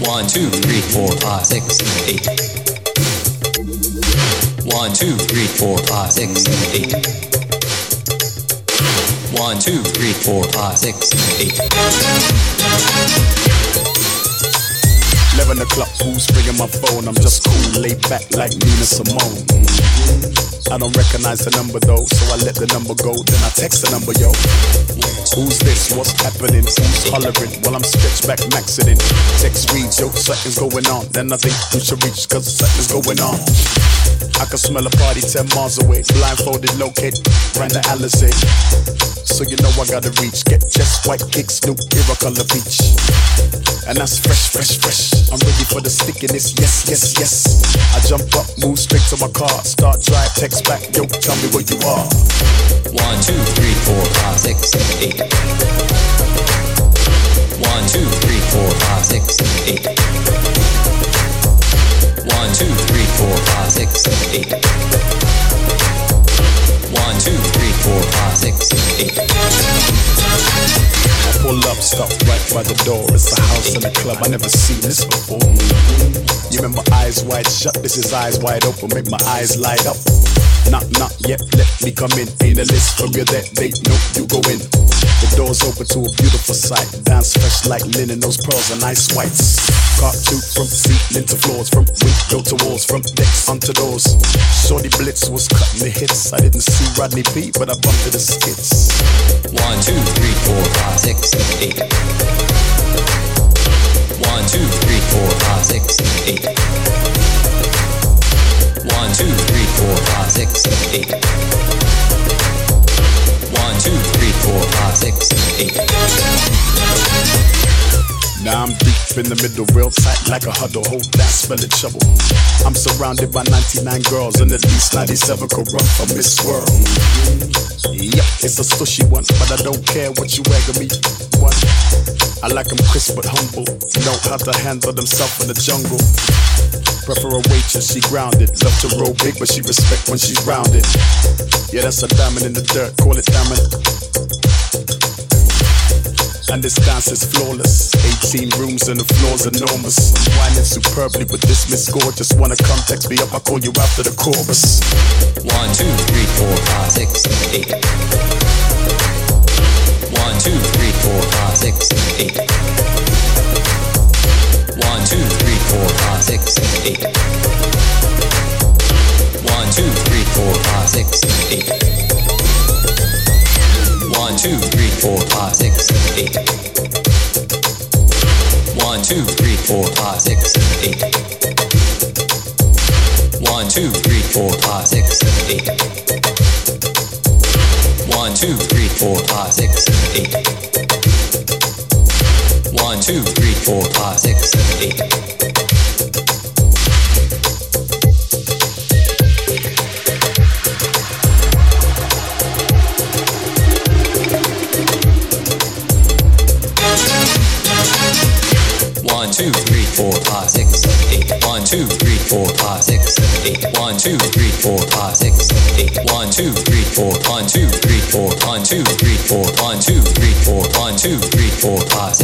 One, two, three, four, five, six, eight. One, two, three, four, five, six, eight. One, two, three, four, five, six, eight. 11 o'clock, who's ringing my phone? I'm just cool, laid back like Nina Simone. I don't recognize the number though, so I let the number go. Then I text the number, yo. Who's this? What's happening? Who's hollering? While I'm stretched back, maxing in. Text reads, yo, something's going on. Then I think you should reach, cause something's going on. I can smell a party 10 miles away. Blindfolded, locate, Brenda Alizé. So you know I gotta reach. Get chest white kicks, new era color beach. And that's fresh, fresh, fresh. I'm ready for the stickiness, yes, yes, yes. I jump up, move straight to my car. Start drive, text back, yo, tell me where you are. One, two, three, four, five, six, eight. One, two, three, four, five, six, eight. One, two, three, four, five, six, eight. One, two, three, four, five, six, eight. Pull up, stop right by the door. It's a house and a club, I never seen this before. You remember eyes wide shut, this is eyes wide open, make my eyes light up. Knock, knock, yep, let me come in. Ain't a list from you that they know you go in. The door's open to a beautiful sight. Dance fresh like linen, those pearls are nice whites. Cartoon from ceiling to floors, from window to walls, from decks onto doors. Shortee Blitz was cutting the hits. I didn't see Rodney P, but I bumped to the Skitz. One, two, three, four, five, six, eight. One, two, three, four, five, six, eight. Six, eight. One, two, three, four, five, six, eight. Now I'm deep in the middle, real tight like a huddle. Hold that, smell the trouble. I'm surrounded by 99 girls, and at least 97 could run from this world. Yep, it's a sushy one, but I don't care what you egging me. One, I like 'em crisp but humble. Know how to handle themselves in the jungle. Prefer a waitress, she grounded. Love to roll big, but she respect when she's rounded. Yeah, that's a diamond in the dirt, call it diamond. And this dance is flawless. 18 rooms and the floor's enormous. I'm whining superbly with this Miss Gorgeous. Wanna come text me up? I'll call you after the chorus. One, two, three, four, five, six, eight. One, two, three, four, five, six, eight. Six, eight. One, two, three, four, five, six, eight. One, two, three, four, five, six, eight. One, two, three, four, five, six, eight. One, two, three, four, five, six, eight. One, two, three, four, five, six, eight. One, two, three, four, five, six, eight. One, two, three, four, five, six, eight. One, two, three, four, five, six, eight. One, two, three, four, five, six, eight. One, two, three, four. One, two, three, four. One, two, three, four. One, two, three, four. One, two, three, four, five.